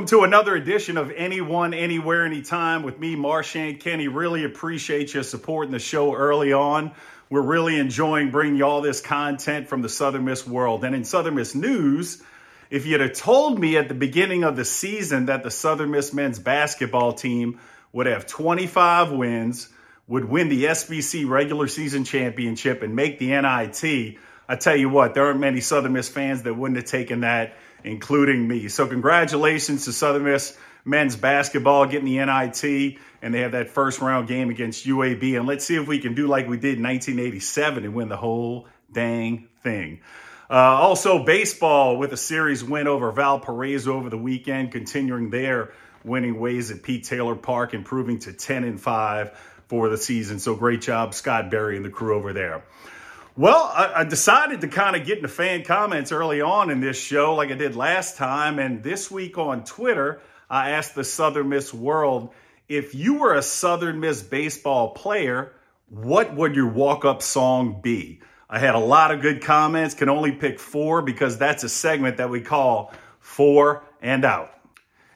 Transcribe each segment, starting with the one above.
Welcome to another edition of Anyone, Anywhere, Anytime with me, Marchant Kenney. Really appreciate you supporting the show early on. We're really enjoying bringing you all this content from the Southern Miss world. And in Southern Miss news, if you'd have told me at the beginning of the season that the Southern Miss men's basketball team would have 25 wins, would win the SBC regular season championship, and make the NIT, I tell you what, there aren't many Southern Miss fans that wouldn't have taken that including me. So, congratulations to Southern Miss men's basketball getting the NIT, and they have that first round game against UAB. And let's see if we can do like we did in 1987 and win the whole dang thing. Uh, also, baseball with a series win over Valparaiso over the weekend, continuing their winning ways at Pete Taylor Park, improving to 10 and 5 for the season. So, great job, Scott Berry and the crew over there. Well, I, I decided to kind of get into fan comments early on in this show, like I did last time. And this week on Twitter, I asked the Southern Miss world if you were a Southern Miss baseball player, what would your walk up song be? I had a lot of good comments, can only pick four because that's a segment that we call Four and Out.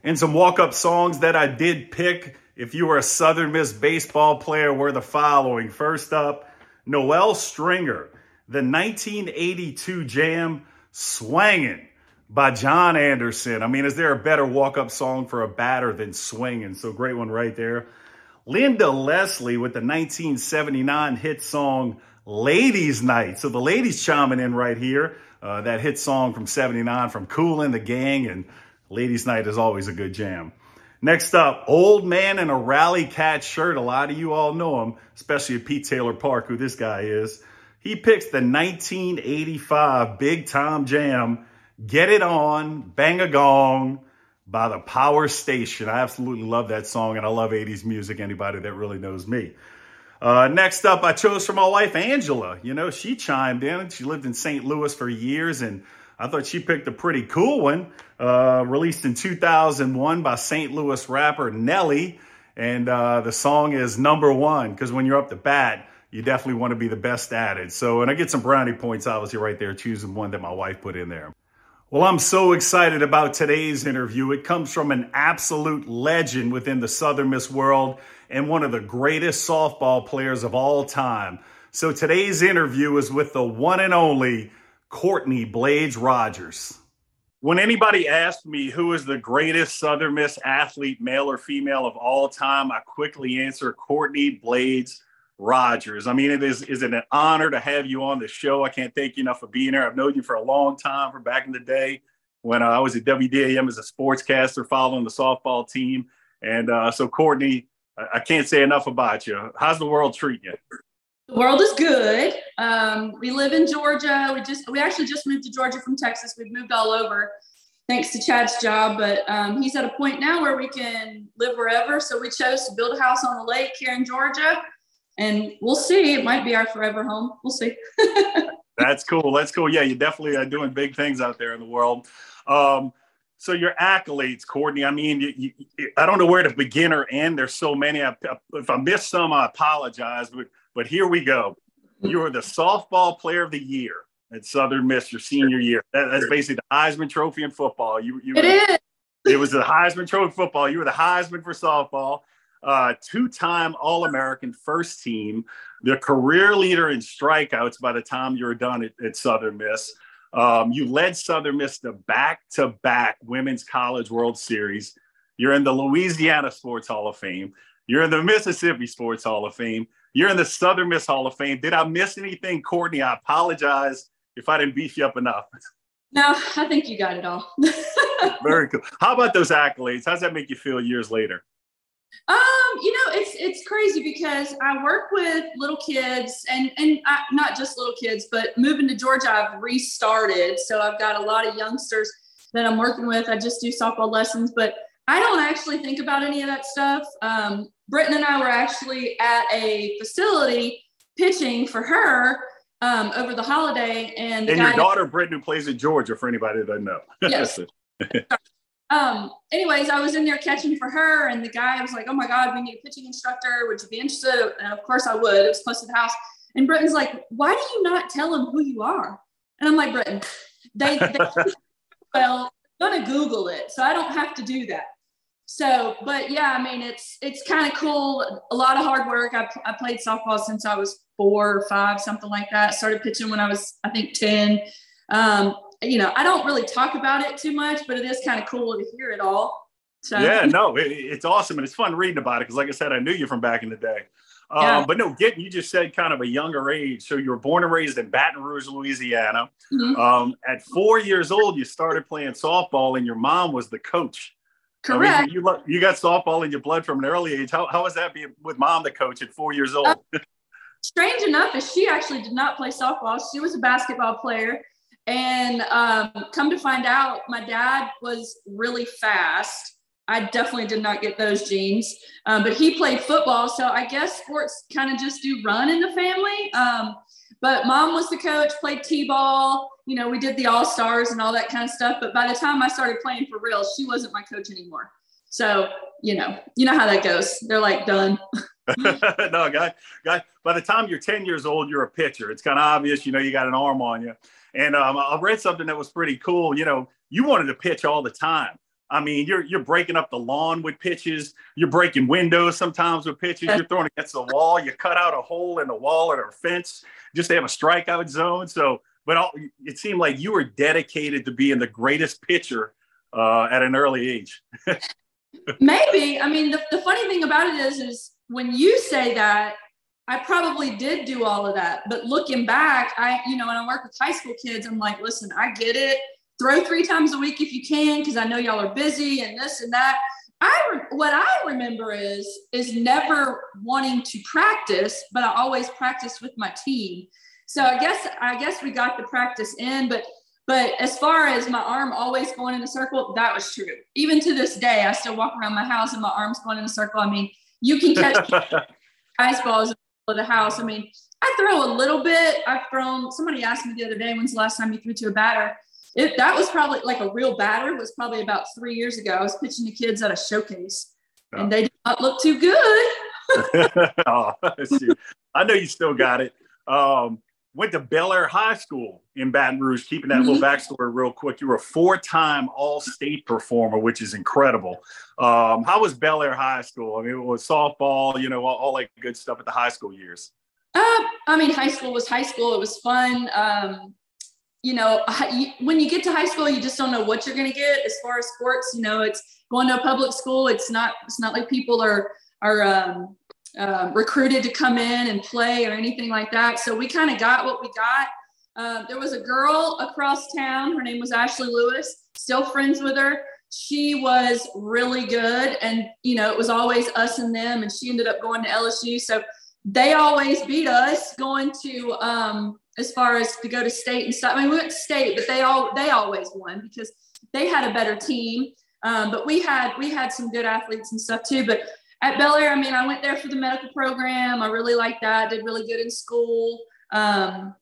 And some walk up songs that I did pick if you were a Southern Miss baseball player were the following. First up, Noel Stringer, the 1982 jam Swangin' by John Anderson. I mean, is there a better walk up song for a batter than Swingin'? So great one right there. Linda Leslie with the 1979 hit song Ladies Night. So the ladies chiming in right here. Uh, that hit song from 79 from Kool and the Gang and Ladies Night is always a good jam. Next up, Old Man in a Rally Cat shirt. A lot of you all know him, especially Pete Taylor Park, who this guy is. He picks the 1985 Big Time Jam, Get It On, Bang a Gong by the Power Station. I absolutely love that song, and I love 80s music, anybody that really knows me. Uh, next up, I chose for my wife, Angela. You know, she chimed in. She lived in St. Louis for years, and I thought she picked a pretty cool one. Uh, released in 2001 by St. Louis rapper Nelly. And uh, the song is number one, because when you're up to bat, you definitely want to be the best at it. So, and I get some brownie points, obviously, right there, choosing one that my wife put in there. Well, I'm so excited about today's interview. It comes from an absolute legend within the Southern Miss world and one of the greatest softball players of all time. So today's interview is with the one and only Courtney Blades Rogers. When anybody asks me who is the greatest Southern Miss athlete, male or female of all time, I quickly answer Courtney Blades Rogers. I mean, it is is it an honor to have you on the show. I can't thank you enough for being here. I've known you for a long time, from back in the day when uh, I was at WDAM as a sportscaster following the softball team. And uh, so, Courtney, I can't say enough about you. How's the world treating you? The world is good. Um, we live in Georgia. We just we actually just moved to Georgia from Texas. We've moved all over thanks to Chad's job, but um, he's at a point now where we can live wherever. So we chose to build a house on the lake here in Georgia and we'll see. It might be our forever home. We'll see. That's cool. That's cool. Yeah, you definitely are doing big things out there in the world. Um, so your accolades, Courtney. I mean, you, you, I don't know where to begin or end. There's so many. I, if I missed some, I apologize. But but here we go. You were the softball player of the year at Southern Miss your senior year. That, that's basically the Heisman Trophy in football. You you. It is. It was the Heisman Trophy in football. You were the Heisman for softball uh, two-time All-American first team, the career leader in strikeouts by the time you were done at, at Southern Miss. Um, you led Southern Miss to back-to-back Women's College World Series. You're in the Louisiana Sports Hall of Fame. You're in the Mississippi Sports Hall of Fame. You're in the Southern Miss Hall of Fame. Did I miss anything, Courtney? I apologize if I didn't beef you up enough. No, I think you got it all. Very cool. How about those accolades? How does that make you feel years later? Um, you know, it's it's crazy because I work with little kids and and I, not just little kids, but moving to Georgia, I've restarted. So I've got a lot of youngsters that I'm working with. I just do softball lessons, but I don't actually think about any of that stuff. Um, Britton and I were actually at a facility pitching for her um, over the holiday, and, and your daughter Britton, who plays in Georgia, for anybody that doesn't know. Yes. um, anyways, I was in there catching for her, and the guy was like, "Oh my God, we need a pitching instructor. Would you be interested?" And of course, I would. It was close to the house. And Britton's like, "Why do you not tell him who you are?" And I'm like, "Britton, they, they well, gonna Google it, so I don't have to do that. So, but yeah, I mean, it's it's kind of cool. A lot of hard work. I, I played softball since I was four or five, something like that. Started pitching when I was, I think, ten. Um, you know, I don't really talk about it too much, but it is kind of cool to hear it all. So. Yeah, no, it, it's awesome and it's fun reading about it because, like I said, I knew you from back in the day. Um, yeah. But no, getting you just said kind of a younger age. So you were born and raised in Baton Rouge, Louisiana. Mm-hmm. Um, at four years old, you started playing softball, and your mom was the coach. Correct. I mean, you, you got softball in your blood from an early age. How, how was that being with mom, the coach, at four years old? Uh, strange enough, is she actually did not play softball. She was a basketball player. And um, come to find out, my dad was really fast. I definitely did not get those genes, um, but he played football. So I guess sports kind of just do run in the family. Um, but mom was the coach, played t-ball. You know, we did the all stars and all that kind of stuff. But by the time I started playing for real, she wasn't my coach anymore. So you know, you know how that goes. They're like done. no, guy, guy. By the time you're 10 years old, you're a pitcher. It's kind of obvious. You know, you got an arm on you. And um, I read something that was pretty cool. You know, you wanted to pitch all the time. I mean, you're you're breaking up the lawn with pitches. You're breaking windows sometimes with pitches. You're throwing against the wall. You cut out a hole in the wall or a fence just to have a strikeout zone. So, but all, it seemed like you were dedicated to being the greatest pitcher uh, at an early age. Maybe. I mean, the, the funny thing about it is, is when you say that, I probably did do all of that. But looking back, I, you know, when I work with high school kids, I'm like, listen, I get it. Throw three times a week if you can, because I know y'all are busy and this and that. I what I remember is is never wanting to practice, but I always practiced with my team. So I guess I guess we got the practice in, but but as far as my arm always going in a circle, that was true. Even to this day, I still walk around my house and my arm's going in a circle. I mean, you can catch ice balls of the house. I mean, I throw a little bit. I've thrown. Somebody asked me the other day, "When's the last time you threw to a batter?" It, that was probably like a real batter. Was probably about three years ago. I was pitching to kids at a showcase, oh. and they did not look too good. oh, I know you still got it. Um, went to Bel Belaire High School in Baton Rouge. Keeping that mm-hmm. little backstory real quick, you were a four-time All-State performer, which is incredible. Um, how was Bel Belaire High School? I mean, it was softball, you know, all, all that good stuff at the high school years. Uh, I mean, high school was high school. It was fun. Um, you know, when you get to high school, you just don't know what you're going to get as far as sports. You know, it's going to a public school. It's not. It's not like people are are um, um, recruited to come in and play or anything like that. So we kind of got what we got. Uh, there was a girl across town. Her name was Ashley Lewis. Still friends with her. She was really good, and you know it was always us and them. And she ended up going to LSU. So they always beat us going to um, as far as to go to state and stuff. I mean, we went to state, but they all they always won because they had a better team. Um, but we had we had some good athletes and stuff too. But at Belaire, I mean, I went there for the medical program. I really liked that. Did really good in school. Um,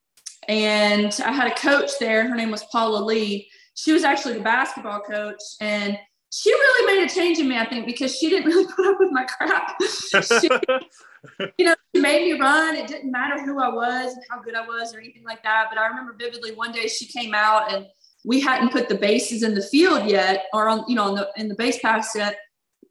and I had a coach there. Her name was Paula Lee. She was actually the basketball coach, and she really made a change in me. I think because she didn't really put up with my crap. she, you know, she made me run. It didn't matter who I was and how good I was or anything like that. But I remember vividly one day she came out and we hadn't put the bases in the field yet, or on you know in the in the base pass yet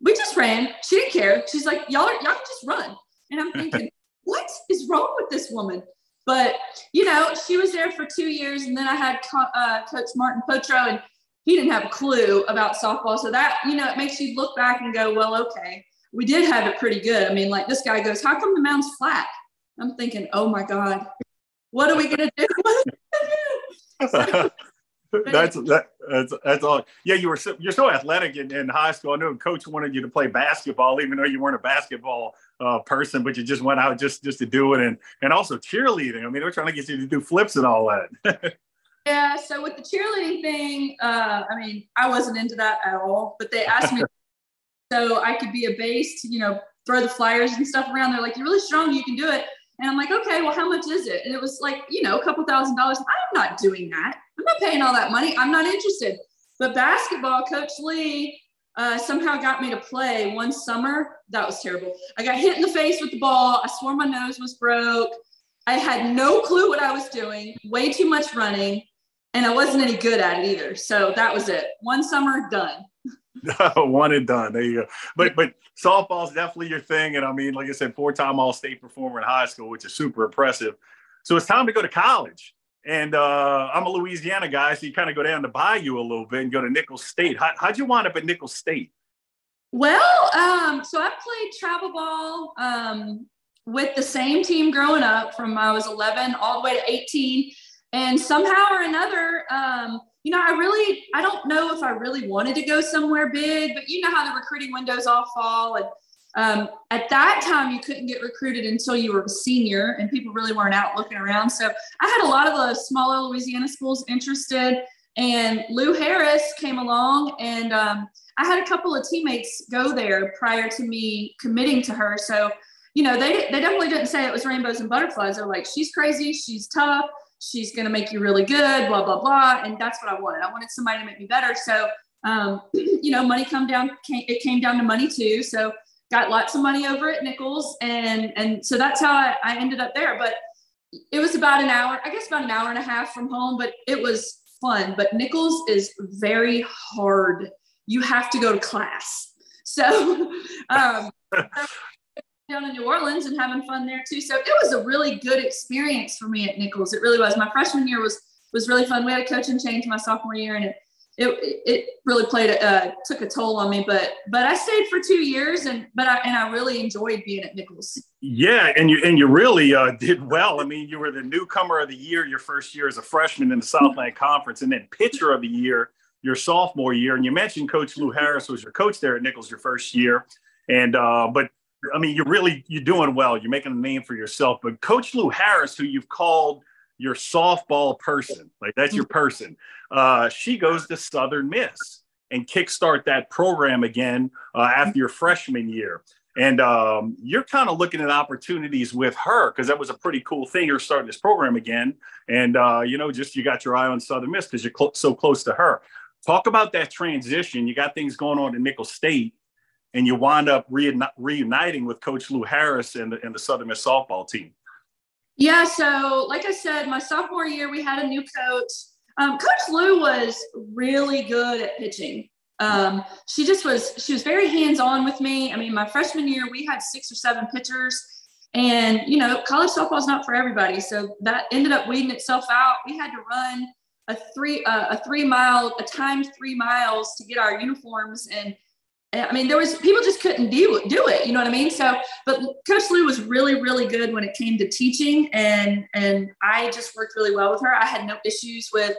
we just ran. She didn't care. She's like, y'all, y'all can just run. And I'm thinking, what is wrong with this woman? But you know, she was there for two years, and then I had uh, Coach Martin Potro, and he didn't have a clue about softball. So that you know, it makes you look back and go, well, okay, we did have it pretty good. I mean, like this guy goes, how come the mound's flat? I'm thinking, oh my god, what are we gonna do? so, that's that, that's that's all. Yeah, you were so, you're so athletic in, in high school. I know a coach wanted you to play basketball, even though you weren't a basketball uh, person, but you just went out just just to do it, and and also cheerleading. I mean, they're trying to get you to do flips and all that. yeah. So with the cheerleading thing, uh, I mean, I wasn't into that at all. But they asked me so I could be a base to you know throw the flyers and stuff around. They're like, "You're really strong. You can do it." And I'm like, okay, well, how much is it? And it was like, you know, a couple thousand dollars. I'm not doing that. I'm not paying all that money. I'm not interested. But basketball, Coach Lee uh, somehow got me to play one summer. That was terrible. I got hit in the face with the ball. I swore my nose was broke. I had no clue what I was doing, way too much running. and I wasn't any good at it either. So that was it. One summer done. One and done. There you go. But but softball's definitely your thing. And I mean, like I said, four-time all-state performer in high school, which is super impressive. So it's time to go to college. And uh, I'm a Louisiana guy, so you kind of go down to Bayou a little bit and go to Nicholls State. How, how'd you wind up at Nicholls State? Well, um, so I played travel ball um, with the same team growing up from I was 11 all the way to 18. And somehow or another, um, you know, I really, I don't know if I really wanted to go somewhere big, but you know how the recruiting windows all fall. And um, at that time, you couldn't get recruited until you were a senior, and people really weren't out looking around. So I had a lot of the smaller Louisiana schools interested. And Lou Harris came along, and um, I had a couple of teammates go there prior to me committing to her. So, you know, they, they definitely didn't say it was rainbows and butterflies. They're like, she's crazy, she's tough, she's going to make you really good, blah, blah, blah. And that's what I wanted. I wanted somebody to make me better. So, um, you know, money come down, came, it came down to money too. So got lots of money over at Nicholls. And, and so that's how I, I ended up there. But it was about an hour, I guess about an hour and a half from home, but it was fun. But Nicholls is very hard. You have to go to class. So, um, down in New Orleans and having fun there too. So it was a really good experience for me at Nicholls. It really was. My freshman year was was really fun. We had a coaching change my sophomore year, and it it, it really played uh, took a toll on me. But but I stayed for two years, and but I and I really enjoyed being at Nicholls Yeah, and you and you really uh, did well. I mean, you were the newcomer of the year your first year as a freshman in the Southland Conference, and then pitcher of the year your sophomore year. And you mentioned Coach Lou Harris was your coach there at Nicholls your first year, and uh, but I mean, you're really you're doing well. You're making a name for yourself. But Coach Lou Harris, who you've called your softball person, like that's your person, uh, she goes to Southern Miss and kickstart that program again uh, after your freshman year. And um, you're kind of looking at opportunities with her because that was a pretty cool thing. You're starting this program again, and uh, you know, just you got your eye on Southern Miss because you're cl- so close to her. Talk about that transition. You got things going on in Nicholls State and you wind up reuniting with Coach Lou Harris and the, and the Southern Miss softball team. Yeah, so like I said, my sophomore year we had a new coach. Um, coach Lou was really good at pitching. Um, she just was she was very hands on with me. I mean, my freshman year we had six or seven pitchers, and you know, college softball is not for everybody. So that ended up weeding itself out. We had to run a three uh, a three mile a timed three miles to get our uniforms and I mean, there was people just couldn't do do it. You know what I mean? So, but Coach Lou was really, really good when it came to teaching, and and I just worked really well with her. I had no issues with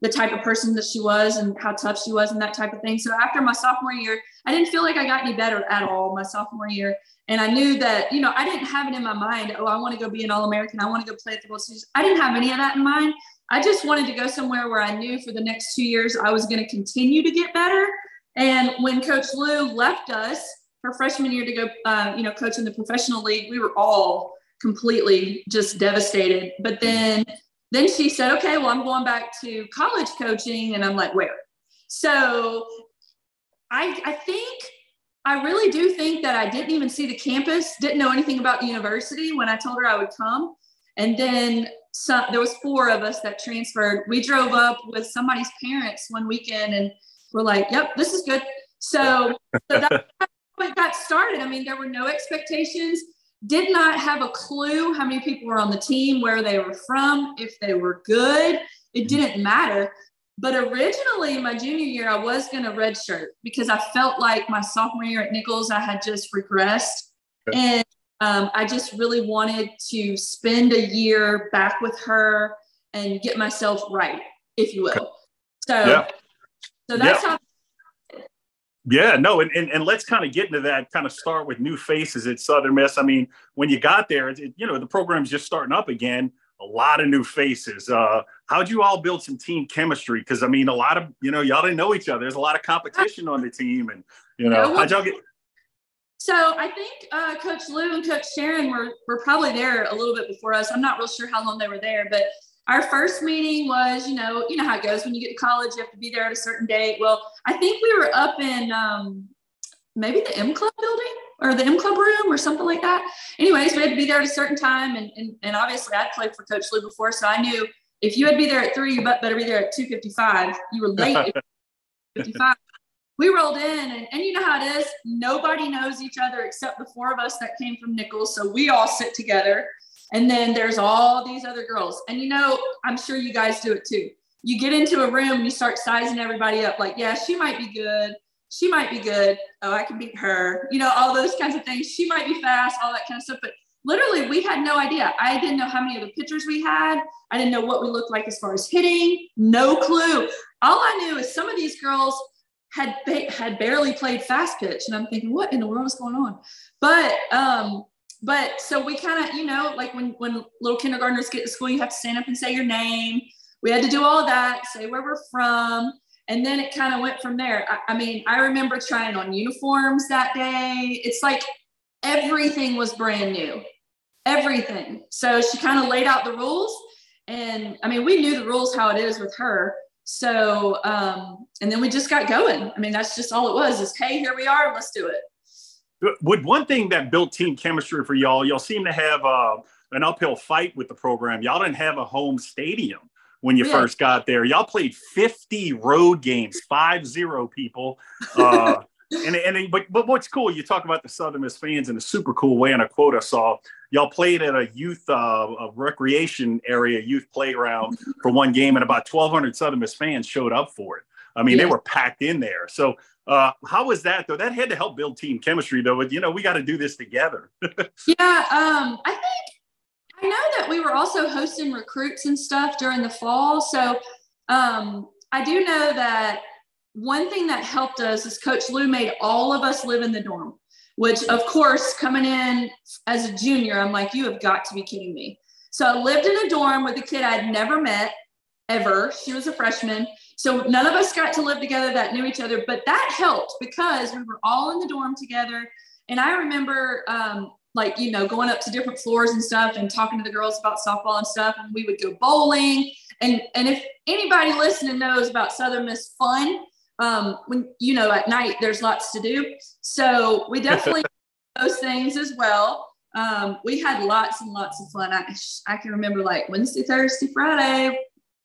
the type of person that she was and how tough she was and that type of thing. So after my sophomore year, I didn't feel like I got any better at all my sophomore year. And I knew that, you know, I didn't have it in my mind, oh, I want to go be an All American. I want to go play at the World Series. I didn't have any of that in mind. I just wanted to go somewhere where I knew for the next two years I was going to continue to get better and when Coach Lou left us her freshman year to go, uh, you know, coach in the professional league, we were all completely just devastated. But then, then she said, "Okay, well, I'm going back to college coaching," and I'm like, "Where?" So, I I think I really do think that I didn't even see the campus, didn't know anything about the university when I told her I would come, and then some, there was four of us that transferred. We drove up with somebody's parents one weekend and we're like, yep, this is good. So, so that's how it got started. I mean, there were no expectations. Did not have a clue how many people were on the team, where they were from, if they were good. It mm-hmm. didn't matter. But originally, my junior year, I was going to redshirt because I felt like my sophomore year at Nicholls, I had just regressed. Okay. And um, I just really wanted to spend a year back with her and get myself right, if you will. So, yeah. So that's how. Yeah, no, and, and, and let's kind of get into that. Kind of start with new faces at Southern Miss. I mean, when you got there, it, you know the program's just starting up again. A lot of new faces. Uh, how'd you all build some team chemistry? Because I mean, a lot of you know y'all didn't know each other. There's a lot of competition on the team, and you know how'd y'all get? So I think uh, Coach Lou and Coach Sharon were were probably there a little bit before us. I'm not real sure how long they were there, but our first meeting was, you know, you know how it goes when you get to college, you have to be there at a certain date. Well, I think we were up in um, maybe the M Club building or the M Club room or something like that. Anyways, we had to be there at a certain time, and and, and obviously I'd played for Coach Lou before, so I knew if you had to be there at three, you better be there at 255. You were late 55. We rolled in and, and you know how it is. Nobody knows each other except the four of us that came from Nicholls, So we all sit together. And then there's all these other girls. And you know, I'm sure you guys do it too. You get into a room you start sizing everybody up like, yeah, she might be good. She might be good. Oh, I can beat her. You know, all those kinds of things. She might be fast, all that kind of stuff. But literally we had no idea. I didn't know how many of the pitchers we had. I didn't know what we looked like as far as hitting. No clue. All I knew is some of these girls had had barely played fast pitch, and I'm thinking, what in the world is going on? But um, but so we kind of, you know, like when when little kindergartners get to school, you have to stand up and say your name. We had to do all that, say where we're from, and then it kind of went from there. I, I mean, I remember trying on uniforms that day. It's like everything was brand new everything. So she kind of laid out the rules. And I mean, we knew the rules how it is with her. So, um, and then we just got going. I mean, that's just all it was is, hey, here we are, let's do it. Would one thing that built team chemistry for y'all, y'all seem to have uh, an uphill fight with the program. Y'all didn't have a home stadium when you yeah. first got there. Y'all played 50 road games, five zero people. Uh, and and but but what's cool, you talk about the Southern Miss fans in a super cool way. And a quote I saw, y'all played at a youth uh, a recreation area, youth playground for one game, and about 1,200 Southern Miss fans showed up for it. I mean, yeah. they were packed in there. So uh, how was that though? That had to help build team chemistry though. But you know, we got to do this together. yeah, um, I think I know that we were also hosting recruits and stuff during the fall. So um, I do know that one thing that helped us is Coach Lou made all of us live in the dorm, which of course, coming in as a junior, I'm like, you have got to be kidding me. So I lived in a dorm with a kid I'd never met ever. She was a freshman. So none of us got to live together that knew each other, but that helped because we were all in the dorm together. And I remember, um, like, you know, going up to different floors and stuff and talking to the girls about softball and stuff. And we would go bowling. And, and if anybody listening knows about Southern Miss Fun, um, when you know at night there's lots to do. So we definitely those things as well. Um, we had lots and lots of fun. I, I can remember like Wednesday, Thursday, Friday,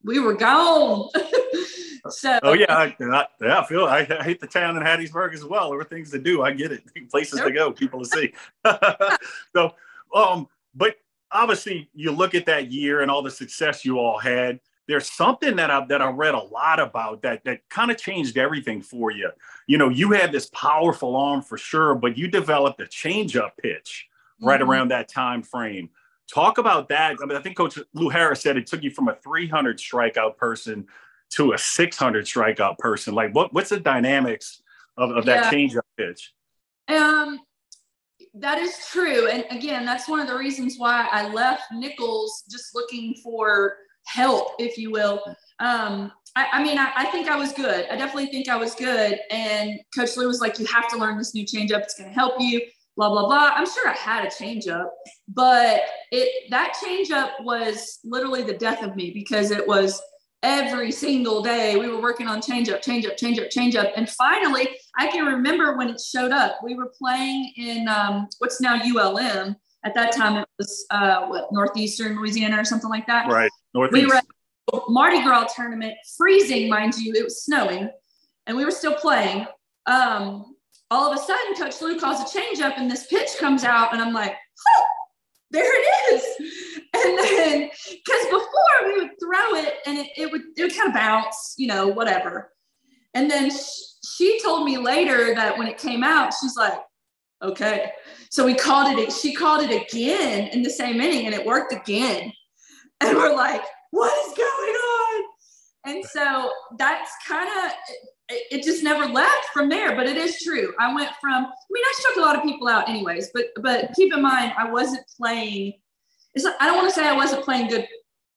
we were gone. so oh yeah, I, I, yeah, I feel I, I, hate the town in Hattiesburg as well. There were things to do. I get it, places to go, people to see. so, um, but obviously you look at that year and all the success you all had there's something that I that I read a lot about that that kind of changed everything for you. You know, you had this powerful arm for sure, but you developed a changeup pitch mm-hmm. right around that time frame. Talk about that. I mean, I think Coach Lou Harris said it took you from a 300 strikeout person to a 600 strikeout person. Like, what what's the dynamics of, of that yeah. changeup pitch? Um, that is true, and again, that's one of the reasons why I left Nicholls, just looking for help, if you will. Um, I, I, mean, I, I, think I was good. I definitely think I was good. And Coach Lou was like, you have to learn this new changeup. It's going to help you. Blah blah blah. I'm sure I had a changeup, but it that changeup was literally the death of me because it was every single day we were working on changeup, changeup, changeup, changeup, and finally I can remember when it showed up. We were playing in um, what's now ULM. At that time, it was uh, what northeastern Louisiana or something like that. Right. Northeast. We were at Mardi Gras tournament, freezing, mind you. It was snowing, and we were still playing. Um, all of a sudden, Coach Lou calls a changeup, and this pitch comes out, and I'm like, oh, there it is. And then, because before we would throw it, and it, it would it would kind of bounce, you know, whatever. And then she, she told me later that when it came out, she's like, okay. So we called it. She called it again in the same inning, and it worked again and we're like, what is going on? And so that's kind of it, just never left from there. But it is true. I went from, I mean, I struck a lot of people out anyways, but but keep in mind I wasn't playing. It's I don't want to say I wasn't playing good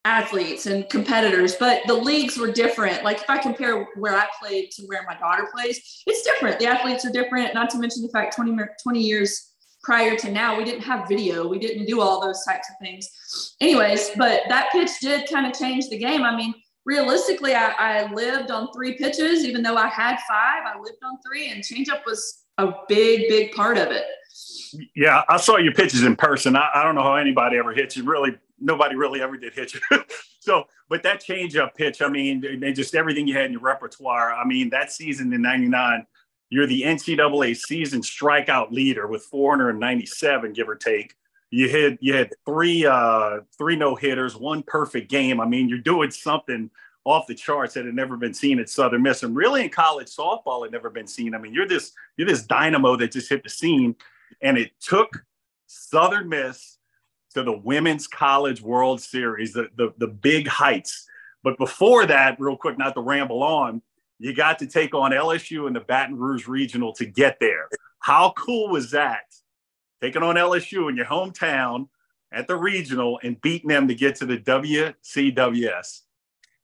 athletes and competitors, but the leagues were different. Like if I compare where I played to where my daughter plays, it's different. The athletes are different, not to mention the fact 20, 20 years prior to now we didn't have video we didn't do all those types of things anyways but that pitch did kind of change the game i mean realistically I, I, lived on three pitches even though i had five i lived on three and changeup was a big big part of it yeah i saw your pitches in person i, I don't know how anybody ever hits you really nobody really ever did hit you so, but that change up pitch, I mean, and just everything you had in your repertoire. I mean, that season in '99, you're the NCAA season strikeout leader with 497, give or take. You had you had three uh, three no hitters, one perfect game. I mean, you're doing something off the charts that had never been seen at Southern Miss, and really in college softball had never been seen. I mean, you're this you're this dynamo that just hit the scene, and it took Southern Miss to the Women's College World Series, the the, the big heights. But before that, real quick, not to ramble on, you got to take on LSU in the Baton Rouge Regional to get there. How cool was that? Taking on LSU in your hometown at the regional and beating them to get to the WCWS.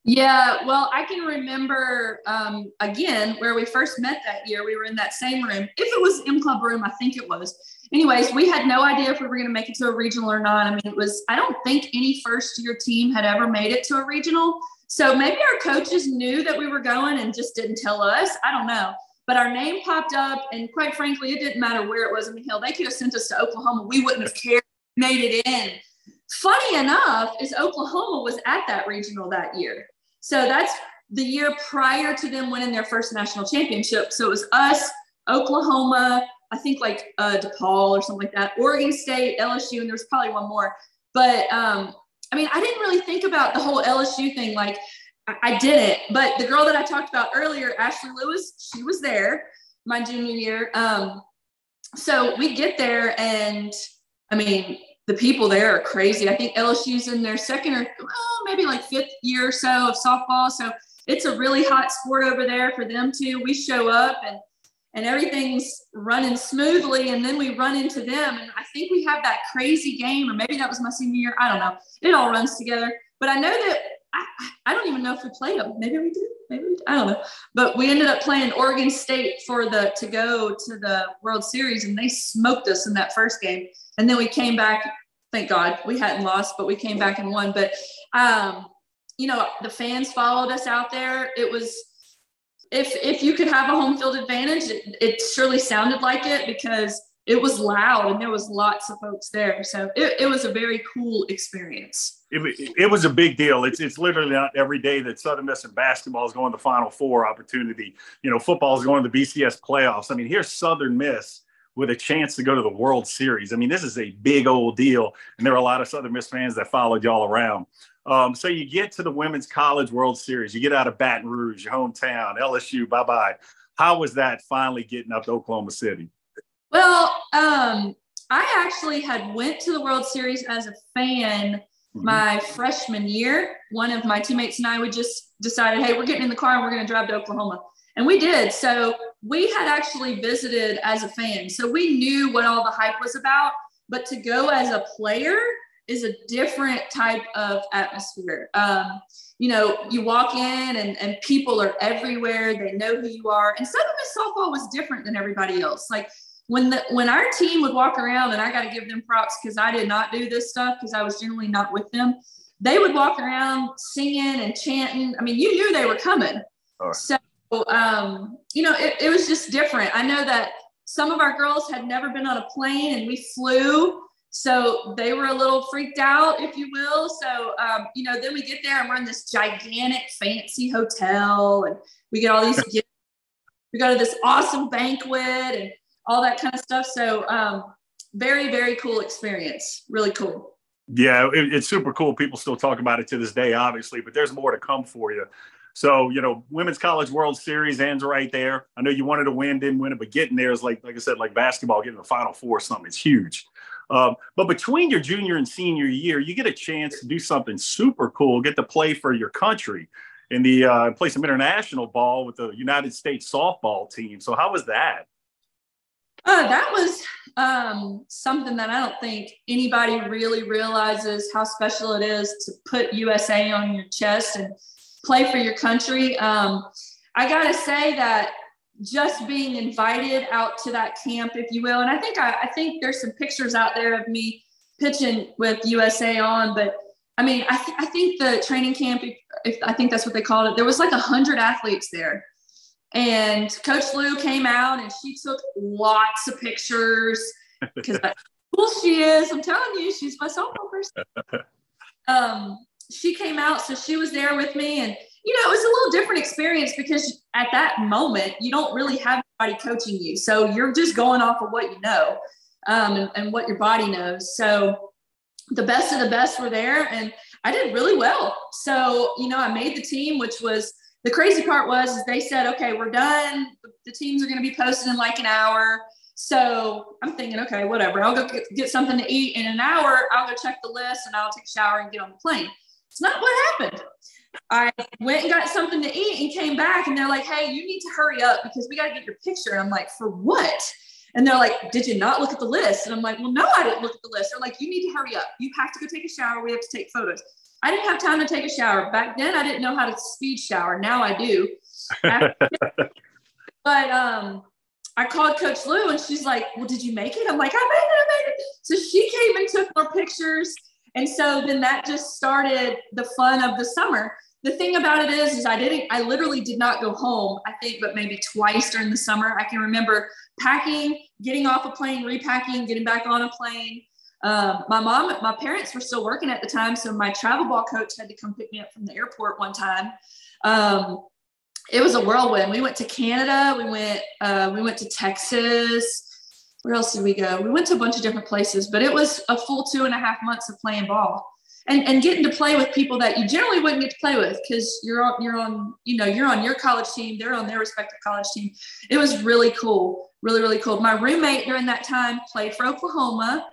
Yeah, well, I can remember um, again where we first met that year. We were in that same room. If it was M Club room, I think it was. Anyways, we had no idea if we were going to make it to a regional or not. I mean, it was, I don't think any first year team had ever made it to a regional. So maybe our coaches knew that we were going and just didn't tell us. I don't know. But our name popped up, and quite frankly, it didn't matter where it was in the hill. They could have sent us to Oklahoma. We wouldn't have cared, made it in. Funny enough, is Oklahoma was at that regional that year. So that's the year prior to them winning their first national championship. So it was us, Oklahoma, I think like uh, DePaul or something like that, Oregon State, LSU, and there was probably one more. But um, I mean, I didn't really think about the whole LSU thing. Like, I, didn't. But the girl that I talked about earlier, Ashley Lewis, she was there my junior year. Um, so we get there, and I mean, the people there are crazy. I think LSU's in their second or well, maybe like fifth year or so of softball. So it's a really hot sport over there for them too. We show up and and everything's running smoothly, and then we run into them. And I think we have that crazy game, or maybe that was my senior year. I don't know. It all runs together. But I know that I, I don't even know if we played them. Maybe we did. Maybe we did. I don't know. But we ended up playing Oregon State for the to go to the World Series, and they smoked us in that first game. And then we came back. Thank God we hadn't lost, but we came back and won. But um, you know, the fans followed us out there. It was if if you could have a home field advantage, it, it surely sounded like it because it was loud and there was lots of folks there. So it, it was a very cool experience. It, it was a big deal. It's it's literally not every day that Southern Miss and basketball is going to Final Four opportunity. You know, football is going to the BCS playoffs. I mean, here's Southern Miss with a chance to go to the World Series. I mean, this is a big old deal, and there are a lot of Southern Miss fans that followed y'all around. Um, so you get to the Women's College World Series, you get out of Baton Rouge, your hometown, LSU, bye bye. How was that finally getting up to Oklahoma City? Well, um, I actually had went to the World Series as a fan mm-hmm. my freshman year. One of my teammates and I would just decided, hey, we're getting in the car and we're going to drive to Oklahoma. And we did. So we had actually visited as a fan. So we knew what all the hype was about. But to go as a player, is a different type of atmosphere. Um, you know, you walk in and, and people are everywhere. They know who you are. And Southern Miss softball was different than everybody else. Like when the when our team would walk around, and I got to give them props because I did not do this stuff because I was generally not with them. They would walk around singing and chanting. I mean, you knew they were coming. Right. So, um, you know, it, it was just different. I know that some of our girls had never been on a plane, and we flew so they were a little freaked out, if you will. So, um, you know, then we get there and we're in this gigantic, fancy hotel, and we get all these gifts. We go to this awesome banquet and all that kind of stuff. So, um, very, very cool experience. Really cool. Yeah, it, it's super cool. People still talk about it to this day, obviously, but there's more to come for you. So, you know, Women's College World Series ends right there. I know you wanted to win, didn't win it, but getting there is like, like I said, like basketball, getting the Final Four or something. It's huge. Um, but between your junior and senior year, you get a chance to do something super cool, get to play for your country in the uh, play some international ball with the United States softball team. So how was that? Uh, that was um, something that I don't think anybody really realizes how special it is to put USA on your chest and play for your country. Um, I got to say that just being invited out to that camp, if you will. And I think I, I think there's some pictures out there of me pitching with USA on, but I mean, I, th- I think the training camp, if, if, I think that's what they called it, there was like a hundred athletes there. And Coach Lou came out and she took lots of pictures because that's cool she is. I'm telling you, she's my softball person. Um, she came out, so she was there with me, and you know, it was a little different experience because at that moment you don't really have anybody coaching you, so you're just going off of what you know um, and, and what your body knows. So the best of the best were there, and I did really well. So you know, I made the team, which was the crazy part was they said, okay, we're done. The teams are going to be posted in like an hour. So I'm thinking, okay, whatever. I'll go get, get, something to eat in an hour. I'll go check the list and I'll take a shower and get on the plane. It's not what happened. I went and got something to eat and came back and they're like, hey, you need to hurry up because we got to get your picture. And I'm like, for what? And they're like, did you not look at the list? And I'm like, well, no, I didn't look at the list. They're like, you need to hurry up. You have to go take a shower. We have to take photos. I didn't have time to take a shower. Back then, I didn't know how to speed shower. Now I do. but um, I called Coach Lou and she's like, Well, did you make it? I'm like, I made it, I made it. So she came and took more pictures. And so then that just started the fun of the summer. The thing about it is, is I didn't, I literally did not go home, I think, but maybe twice during the summer. I can remember packing, getting off a plane, repacking, getting back on a plane. Um, my mom, my parents were still working at the time, so my travel ball coach had to come pick me up from the airport one time. Um, it was a whirlwind. We went to Canada. We went. Uh, we went to Texas. Where else did we go? We went to a bunch of different places, but it was a full two and a half months of playing ball and and getting to play with people that you generally wouldn't get to play with because you're on you're on you know you're on your college team. They're on their respective college team. It was really cool. Really really cool. My roommate during that time played for Oklahoma,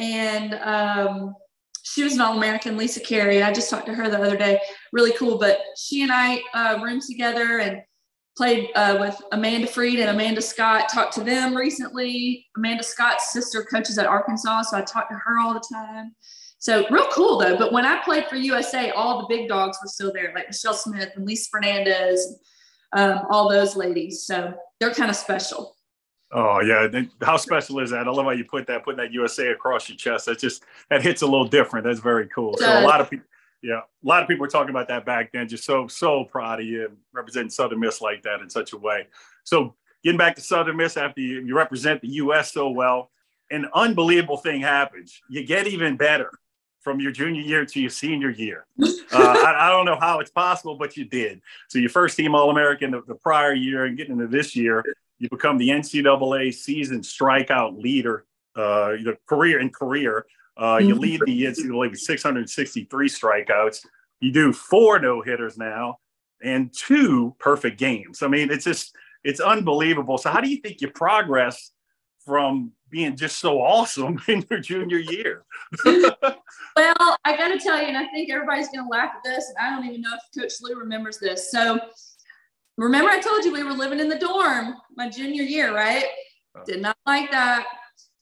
and um, she was an All-American, Lisa Carey. I just talked to her the other day. Really cool. But she and I uh, roomed together and played uh, with Amanda Freed and Amanda Scott. Talked to them recently. Amanda Scott's sister coaches at Arkansas, so I talked to her all the time. So real cool though. But when I played for USA, all the big dogs were still there, like Michelle Smith and Lisa Fernandez, um, all those ladies. So they're kind of special. Oh yeah, how special is that? I love how you put that, putting that USA across your chest. That just that hits a little different. That's very cool. So a lot of people, yeah, a lot of people were talking about that back then. Just so so proud of you representing Southern Miss like that in such a way. So getting back to Southern Miss after you, you represent the U.S. so well, an unbelievable thing happens. You get even better from your junior year to your senior year. Uh, I, I, don't know how it's possible, but you did. So your first team All American the, the prior year and getting into this year, you become the NCAA season strikeout leader, uh, the career in career. Uh, you mm-hmm. lead the NCAA with 663 strikeouts. You do four no hitters now and two perfect games. I mean, it's just it's unbelievable. So, how do you think you progress from being just so awesome in your junior year? well, I got to tell you, and I think everybody's going to laugh at this, and I don't even know if Coach Lou remembers this. So, Remember, I told you we were living in the dorm my junior year, right? Oh. Did not like that.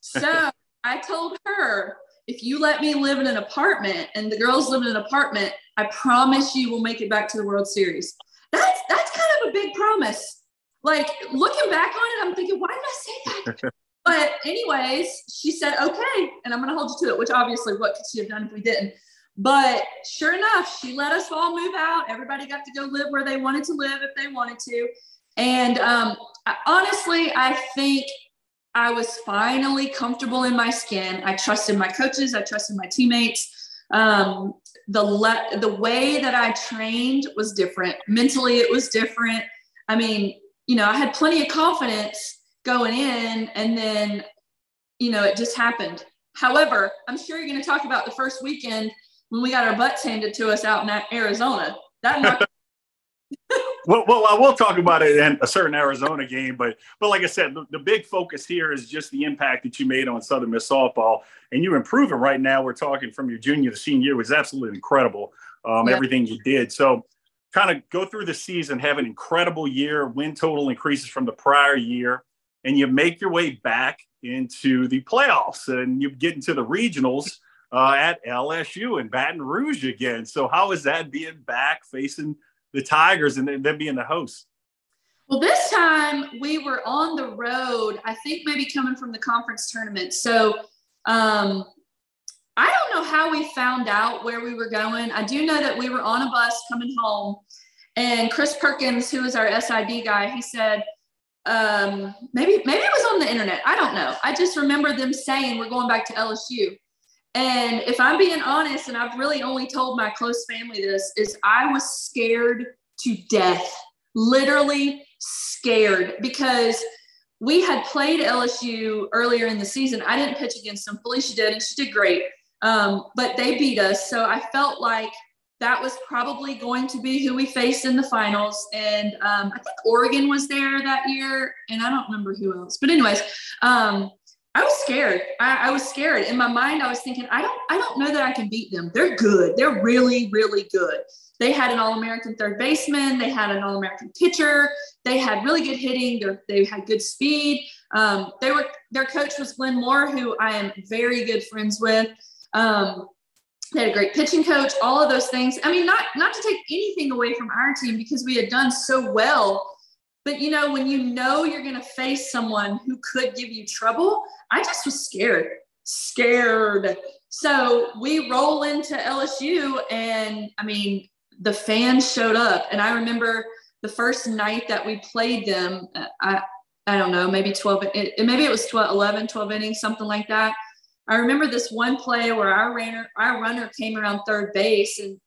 So I told her, if you let me live in an apartment and the girls live in an apartment, I promise you we'll make it back to the World Series. That's that's kind of a big promise. Like looking back on it, I'm thinking, why did I say that? but anyways, she said, okay, and I'm gonna hold you to it, which obviously what could she have done if we didn't? But sure enough, she let us all move out. Everybody got to go live where they wanted to live if they wanted to. And um, I, honestly, I think I was finally comfortable in my skin. I trusted my coaches, I trusted my teammates. Um, the le- the way that I trained was different. Mentally, it was different. I mean, you know, I had plenty of confidence going in, and then, you know, it just happened. However, I'm sure you're going to talk about the first weekend when we got our butts handed to us out in Arizona. That well, well, I will talk about it in a certain Arizona game, but but like I said, the, the, big focus here is just the impact that you made on Southern Miss softball, and you're improving right now. We're talking from your junior to senior year was absolutely incredible. Um, yeah. Everything you did. So, kind of go through the season, have an incredible year, win total increases from the prior year, and you make your way back into the playoffs, and you get into the regionals uh, at LSU in Baton Rouge again. So how is that being back facing the Tigers and then being the host? Well, this time we were on the road. I think maybe coming from the conference tournament. So um, I don't know how we found out where we were going. I do know that we were on a bus coming home, and Chris Perkins, who is our SID guy, he said, um, maybe maybe it was on the internet. I don't know. I just remember them saying we're going back to LSU. And if I'm being honest, and I've really only told my close family this, is I was scared to death, literally scared because we had played LSU earlier in the season. I didn't pitch against them. Felicia did, and she did great. Um, but they beat us. So I felt like that was probably going to be who we faced in the finals. And um, I think Oregon was there that year, and I don't remember who else. But anyways, um, I was scared. I, I, was scared. In my mind, I was thinking, I don't, I don't know that I can beat them. They're good. They're really, really good. They had an All-American third baseman. They had an All-American pitcher. They had really good hitting. They're, they had good speed. Um, they were their coach was Glenn Moore, who I am very good friends with. Um, they had a great pitching coach. All of those things. I mean, not not to take anything away from our team because we had done so well. But you know, when you know you're going to face someone who could give you trouble, I just was scared, scared. So we roll into LSU, and I mean, the fans showed up. And I remember the first night that we played them, uh, I, I don't know, maybe 12, it, maybe it was 12, 11, 12 innings, something like that. I remember this one play where our runner, our runner came around third base and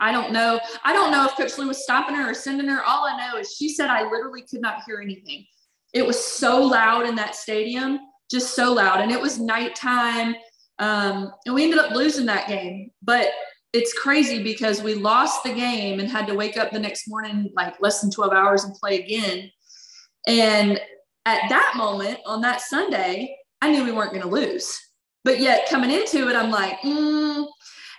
I don't know. I don't know if Coach Lu was stopping her or sending her. All I know is she said I literally could not hear anything. It was so loud in that stadium, just so loud. And it was nighttime. Um, and we ended up losing that game. But it's crazy because we lost the game and had to wake up the next morning like less than 12 hours and play again. And at that moment on that Sunday, I knew we weren't going to lose. But yet coming into it, I'm like, mm.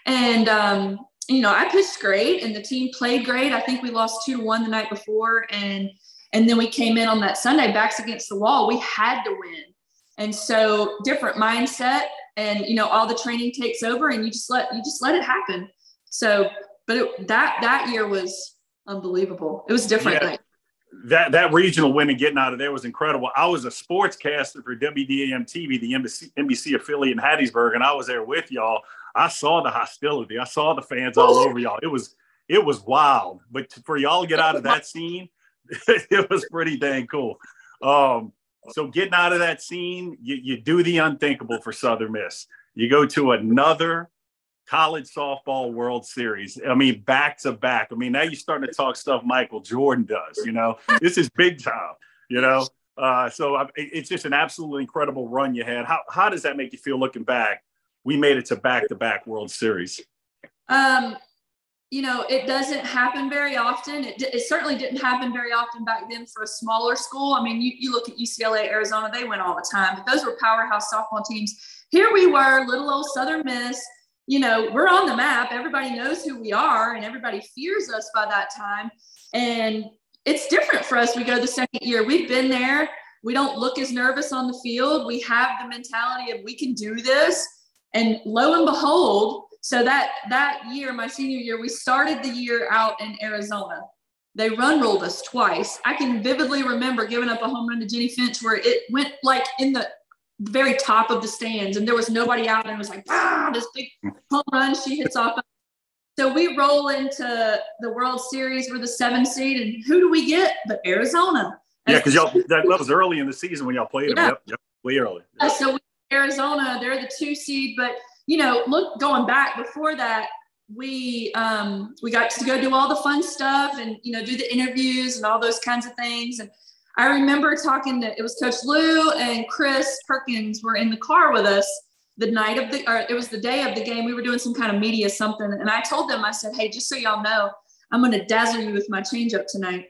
and um, you know, I pitched great and the team played great. I think we lost two to one the night before, and and then we came in on that Sunday, backs against the wall. We had to win, and so different mindset and you know all the training takes over and you just let you just let it happen so but it, that that year was unbelievable it was different yeah. that that regional win and getting out of there was incredible i was a sportscaster for wdam tv the NBC, NBC affiliate in hattiesburg and i was there with y'all i saw the hostility i saw the fans all over y'all it was it was wild but for y'all to get out of that scene it was pretty dang cool um so getting out of that scene, you, you do the unthinkable for Southern Miss. You go to another college softball World Series. I mean, back to back. I mean, now you're starting to talk stuff Michael Jordan does. You know, this is big time. You know, uh, so I, it's just an absolutely incredible run you had. How how does that make you feel looking back? We made it to back to back World Series. Um, you know, it doesn't happen very often. It, it, certainly didn't happen very often back then for a smaller school. I mean, you, you look at UCLA, Arizona, they went all the time, but those were powerhouse softball teams. Here we were, little old Southern Miss. You know, we're on the map. Everybody knows who we are, and everybody fears us by that time. And it's different for us. We go the second year. We've been there. We don't look as nervous on the field. We have the mentality of we can do this. And lo and behold, so that that year, my senior year, we started the year out in Arizona. They run rolled us twice. I can vividly remember giving up a home run to Jennie Finch where it went like in the very top of the stands and there was nobody out and it was like ah this big home run she hits off so we roll into the world series we're the seven seed and who do we get but arizona yeah because y'all that, was early in the season when y'all played yeah. them yep, yep way early yep. so arizona they're the two seed but you know, look, going back before that, we um, we got to go do all the fun stuff and you know do the interviews and all those kinds of things. And I remember talking to it was Coach Lu and Chris Perkins were in the car with us the night of the or it was the day of the game. We were doing some kind of media something, and I told them I said, "Hey, just so y'all know, I'm going to dazzle you with my changeup tonight."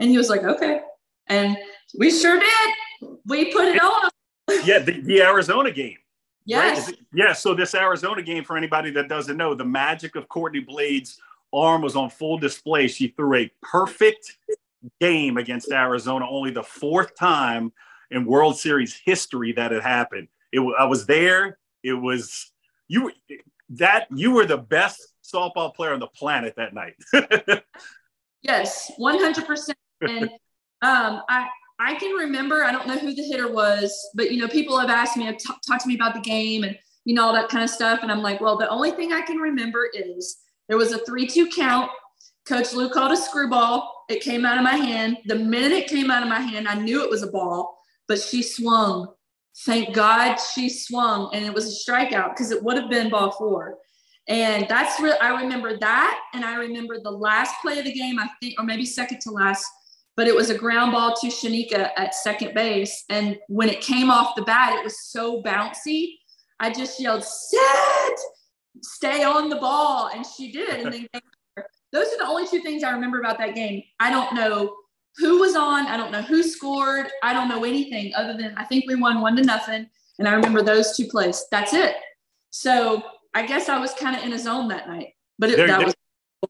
And he was like, "Okay," and we sure did. We put it on. Yeah, the, the Arizona game. Yes. Right? Yeah. So this Arizona game, for anybody that doesn't know, the magic of Courtney Blades' arm was on full display. She threw a perfect game against Arizona, only the fourth time in World Series history that it happened. It, I was there. It was you that you were the best softball player on the planet that night. yes, one hundred percent. And um, I I can remember, I don't know who the hitter was, but you know, people have asked me, talk, talk to me about the game and you know, all that kind of stuff. And I'm like, well, the only thing I can remember is there was a 3 2 count. Coach Lu called a screwball. It came out of my hand. The minute it came out of my hand, I knew it was a ball, but she swung Thank God she swung and it was a strikeout because it would have been ball four. And that's real. I remember that. And I remember the last play of the game, I think, or maybe second to last, but it was a ground ball to Shanika at second base. And when it came off the bat, it was so bouncy. I just yelled, "Set, stay on the ball. And she did. And then those are the only two things I remember about that game. I don't know who was on. I don't know who scored. I don't know anything other than I think we won one to nothing. And I remember those two plays. That's it. So I guess I was kind of in a zone that night. But it, there, that there, was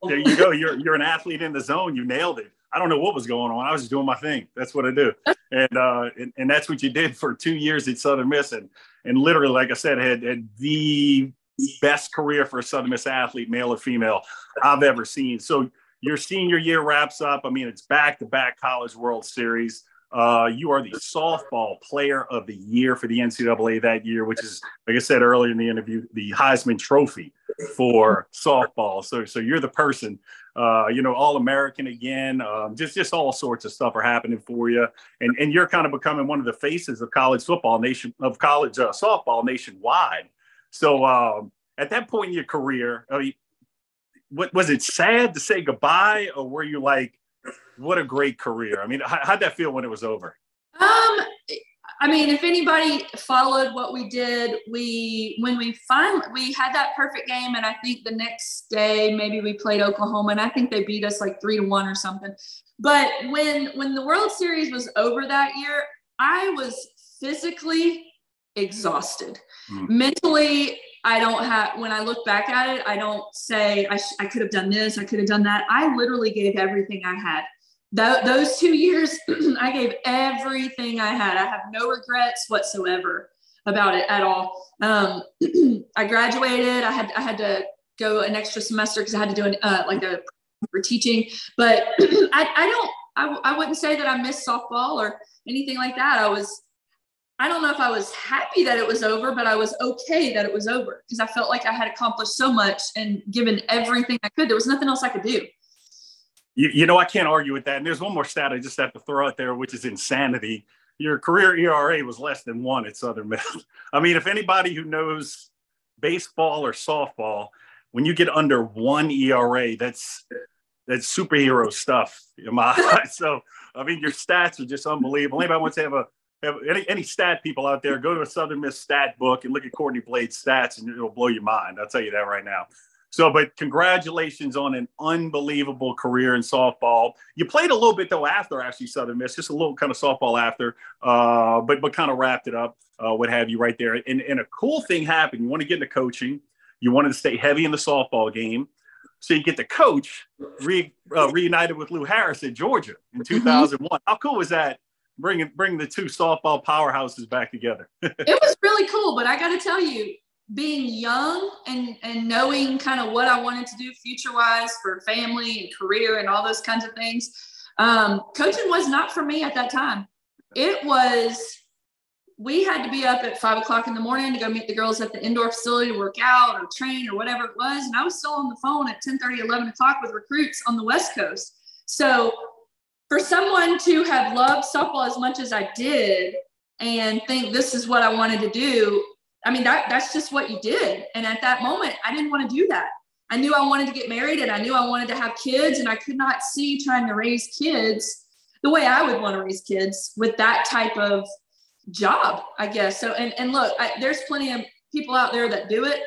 there you go. You're you're an athlete in the zone. You nailed it. I don't know what was going on. I was just doing my thing. That's what I do. And uh and, and that's what you did for two years at Southern Miss. And and literally, like I said, had, had the best career for a Southern Miss athlete, male or female, I've ever seen. So your senior year wraps up. I mean, it's back to back College World Series. Uh, you are the softball player of the year for the NCAA that year, which is, like I said earlier in the interview, the Heisman Trophy for softball. So, so you're the person, uh, you know, all American again. Um, just, just all sorts of stuff are happening for you, and and you're kind of becoming one of the faces of college football nation of college uh, softball nationwide. So, um, at that point in your career, I mean, what was it sad to say goodbye, or were you like? What a great career. I mean, how, how'd that feel when it was over? Um, I mean, if anybody followed what we did, we when we finally we had that perfect game, and I think the next day maybe we played Oklahoma, and I think they beat us like three to one or something. But when when the World Series was over that year, I was physically exhausted. Mm. Mentally, I don't have, when I look back at it, I don't say I, sh- I could have done this, I could have done that. I literally gave everything I had. Th- those two years, I gave everything I had. I have no regrets whatsoever about it at all. Um, I graduated. I had I had to go an extra semester because I had to do an, uh, like a for teaching. But I, I don't. I, I wouldn't say that I missed softball or anything like that. I was I don't know if I was happy that it was over, but I was okay that it was over because I felt like I had accomplished so much and given everything I could. There was nothing else I could do. You, you know, I can't argue with that. And there's one more stat I just have to throw out there, which is insanity. Your career ERA was less than one at Southern Miss. I mean, if anybody who knows baseball or softball, when you get under one ERA, that's that's superhero stuff in my eyes. So, I mean, your stats are just unbelievable. Anybody wants to have a any, any stat people out there, go to a Southern Miss stat book and look at Courtney Blades' stats, and it'll blow your mind. I'll tell you that right now. So, but congratulations on an unbelievable career in softball. You played a little bit though after actually Southern Miss, just a little kind of softball after, uh, but but kind of wrapped it up, uh, what have you, right there. And, and a cool thing happened. You want to get into coaching. You wanted to stay heavy in the softball game. So you get to coach, re, uh, reunited with Lu Harris at Georgia in 2001. Mm-hmm. How cool was that bringing bring the two softball powerhouses back together. it was really cool, but I got to tell you, being young and and knowing kind of what I wanted to do future wise for family and career and all those kinds of things, um, coaching was not for me at that time. It was we had to be up at five o'clock in the morning to go meet the girls at the indoor facility to work out or train or whatever it was. And I was still on the phone at 10 30, 11 o'clock with recruits on the West Coast. So for someone to have loved softball as much as I did and think this is what I wanted to do, I mean, that, that's just what you did. And at that moment, I didn't want to do that. I knew I wanted to get married and I knew I wanted to have kids, and I could not see trying to raise kids the way I would want to raise kids with that type of job, I guess. So, and, and look, I, there's plenty of people out there that do it.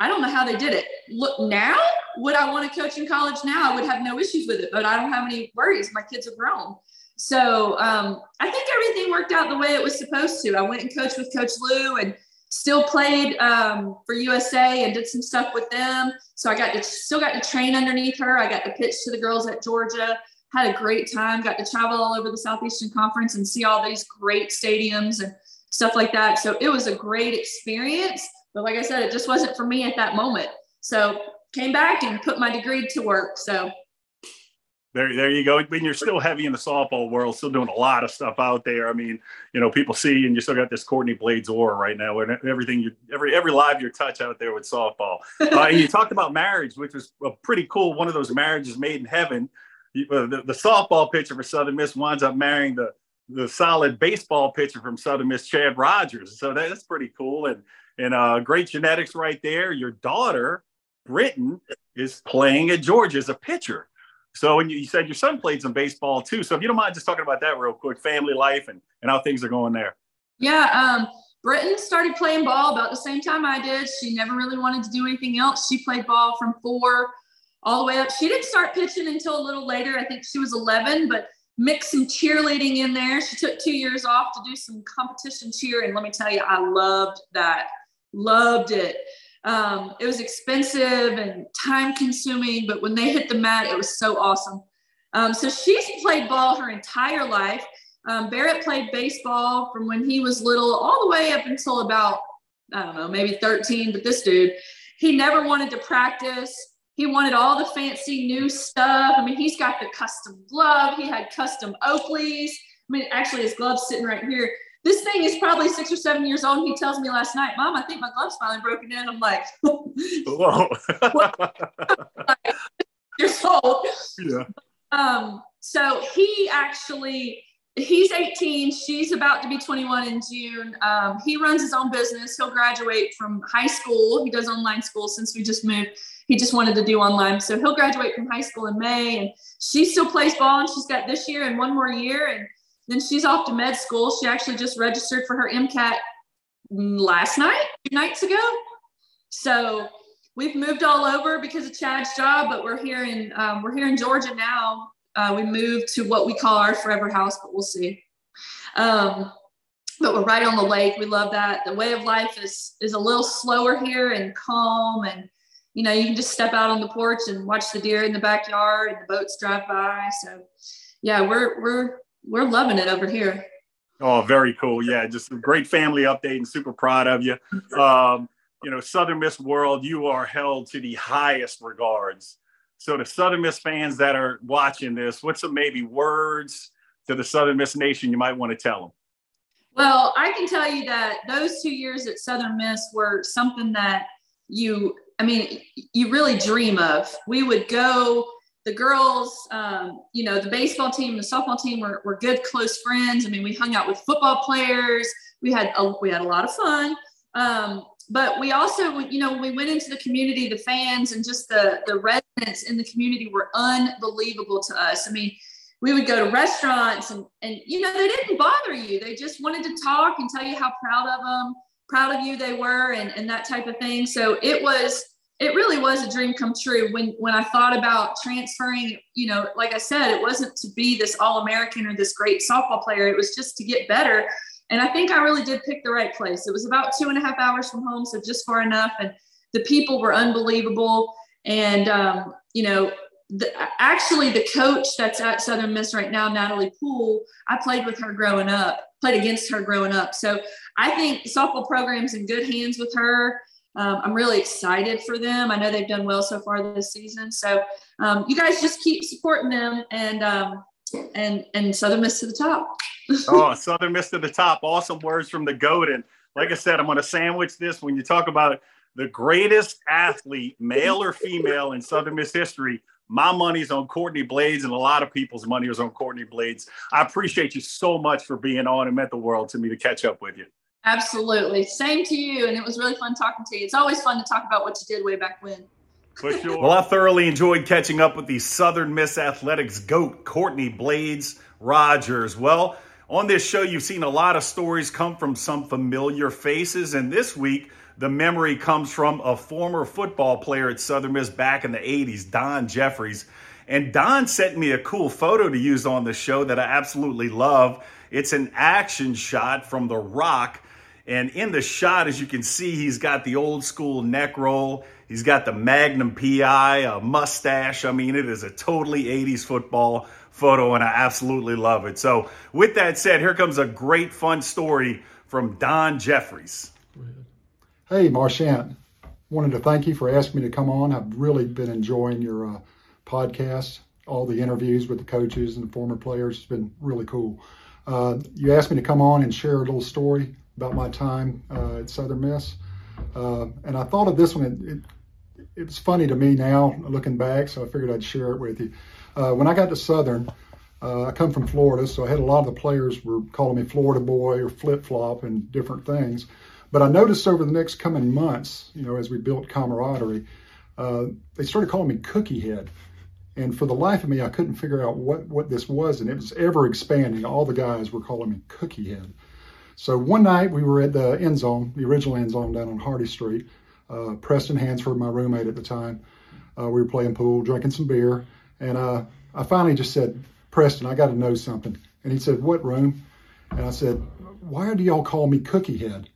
I don't know how they did it. Look, now would I want to coach in college now? I would have no issues with it, but I don't have any worries. My kids are grown. So um, I think everything worked out the way it was supposed to. I went and coached with Coach Lu and still played um, for USA and did some stuff with them. So I got to still got to train underneath her. I got to pitch to the girls at Georgia. Had a great time. Got to travel all over the Southeastern Conference and see all these great stadiums and stuff like that. So it was a great experience. But like I said, it just wasn't for me at that moment. So came back and put my degree to work. So there, there you go. I mean, you're still heavy in the softball world, still doing a lot of stuff out there. I mean, you know, people see and you still got this Courtney Blades aura right now, and everything you every every live you touch out there with softball. Uh, and you talked about marriage, which was a pretty cool one of those marriages made in heaven. Uh, the, the, softball pitcher for Southern Miss winds up marrying the the solid baseball pitcher from Southern Miss, Chad Rogers. So that's pretty cool. And and uh, great genetics right there. Your daughter, Britton, is playing at Georgia as a pitcher. So, you, you said your son played some baseball too. So, if you don't mind just talking about that real quick, family life and, and how things are going there. Yeah. Um, Britton started playing ball about the same time I did. She never really wanted to do anything else. She played ball from four all the way up. She didn't start pitching until a little later. I think she was 11, but mixed some cheerleading in there. She took two years off to do some competition cheer. And let me tell you, I loved that. Loved it. Um, it was expensive and time consuming, but when they hit the mat, it was so awesome. Um, so she's played ball her entire life. Um, Barrett played baseball from when he was little all the way up until about, I don't know, maybe 13. But this dude, he never wanted to practice. He wanted all the fancy new stuff. I mean, he's got the custom glove, he had custom Oakleys. I mean, actually, his glove's sitting right here. This thing is probably six or seven years old. He tells me last night, Mom, I think my glove's finally broken in. I'm like, Whoa. years old. Yeah. Um, so he actually he's 18 she's about to be 21 in june um, he runs his own business he'll graduate from high school he does online school since we just moved he just wanted to do online so he'll graduate from high school in may and she still plays ball and she's got this year and one more year and then she's off to med school. She actually just registered for her MCAT last night, two nights ago. So we've moved all over because of Chad's job, but we're here in um, we're here in Georgia now. Uh, we moved to what we call our forever house, but we'll see. Um, but we're right on the lake. We love that. The way of life is is a little slower here and calm, and you know you can just step out on the porch and watch the deer in the backyard and the boats drive by. So yeah, we're we're we're loving it over here. Oh, very cool. Yeah, just a great family update and super proud of you. Um, you know, Southern Miss World, you are held to the highest regards. So, the Southern Miss fans that are watching this, what's some maybe words to the Southern Miss Nation you might want to tell them? Well, I can tell you that those two years at Southern Miss were something that you, I mean, you really dream of. We would go the girls, um, you know, the baseball team, the softball team were, were good, close friends. I mean, we hung out with football players. We had a, we had a lot of fun. Um, but we also, you know, we went into the community, the fans and just the the residents in the community were unbelievable to us. I mean, we would go to restaurants and and you know they didn't bother you. They just wanted to talk and tell you how proud of them, proud of you they were, and and that type of thing. So it was it really was a dream come true when when I thought about transferring. You know, like I said, it wasn't to be this all American or this great softball player. It was just to get better. And I think I really did pick the right place. It was about two and a half hours from home, so just far enough. And the people were unbelievable. And um, you know, the, actually, the coach that's at Southern Miss right now, Natalie Poole, I played with her growing up, played against her growing up. So I think softball program's in good hands with her um, I'm really excited for them. I know they've done well so far this season. So um, you guys just keep supporting them and um, and and Southern Miss to the top. oh, Southern Miss to the top! Awesome words from the goat. And like I said, I'm going to sandwich this when you talk about the greatest athlete, male or female, in Southern Miss history. My money's on Courtney Blades, and a lot of people's money is on Courtney Blades. I appreciate you so much for being on. It meant the world to me to catch up with you. Absolutely. Same to you. And it was really fun talking to you. It's always fun to talk about what you did way back when. For sure. well, I thoroughly enjoyed catching up with the Southern Miss Athletics GOAT, Courtney Blades Rogers. Well, on this show, you've seen a lot of stories come from some familiar faces. And this week, the memory comes from a former football player at Southern Miss back in the 80s, Don Jeffries. And Don sent me a cool photo to use on the show that I absolutely love. It's an action shot from The Rock and in the shot, as you can see, he's got the old school neck roll. He's got the Magnum PI, a mustache. I mean, it is a totally 80s football photo, and I absolutely love it. So, with that said, here comes a great fun story from Don Jeffries. Hey, Marchant. Wanted to thank you for asking me to come on. I've really been enjoying your uh, podcast, all the interviews with the coaches and the former players. It's been really cool. Uh, you asked me to come on and share a little story about my time uh, at Southern Miss. Uh, and I thought of this one. It, it, it's funny to me now looking back, so I figured I'd share it with you. Uh, when I got to Southern, Uh, I come from Florida, so I had a lot of the players were calling me Florida boy or flip flop and different things. But I noticed over the next coming months, you know, as we built camaraderie, uh, they started calling me Cookie Head. And for the life of me, I couldn't figure out what, what this was. And it was ever expanding. All the guys were calling me Cookie Head. So one night we were at the end zone, the original end zone down on Hardy Street. Uh, Preston Hansford, my roommate at the time, uh, we were playing pool, drinking some beer. And uh, I finally just said, Preston, I got to know something. And he said, What room? And I said, Why do y'all call me Cookie Head?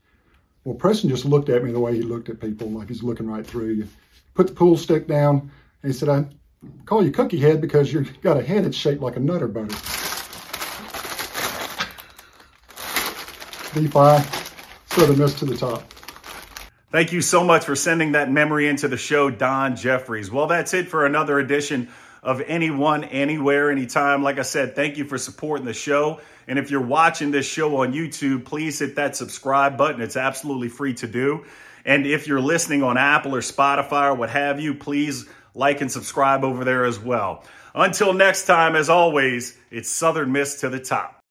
Well, Preston just looked at me the way he looked at people, like he's looking right through you. Put the pool stick down, and he said, I call you Cookie Head because you've got a head that's shaped like a Nutter Butter. D5, Southern Miss to the top. Thank you so much for sending that memory into the show, Don Jeffries. Well, that's it for another edition of Anyone, Anywhere, Anytime. Like I said, thank you for supporting the show. And if you're watching this show on YouTube, please hit that subscribe button. It's absolutely free to do. And if you're listening on Apple or Spotify or what have you, please like and subscribe over there as well. Until next time, as always, it's Southern Miss to the top.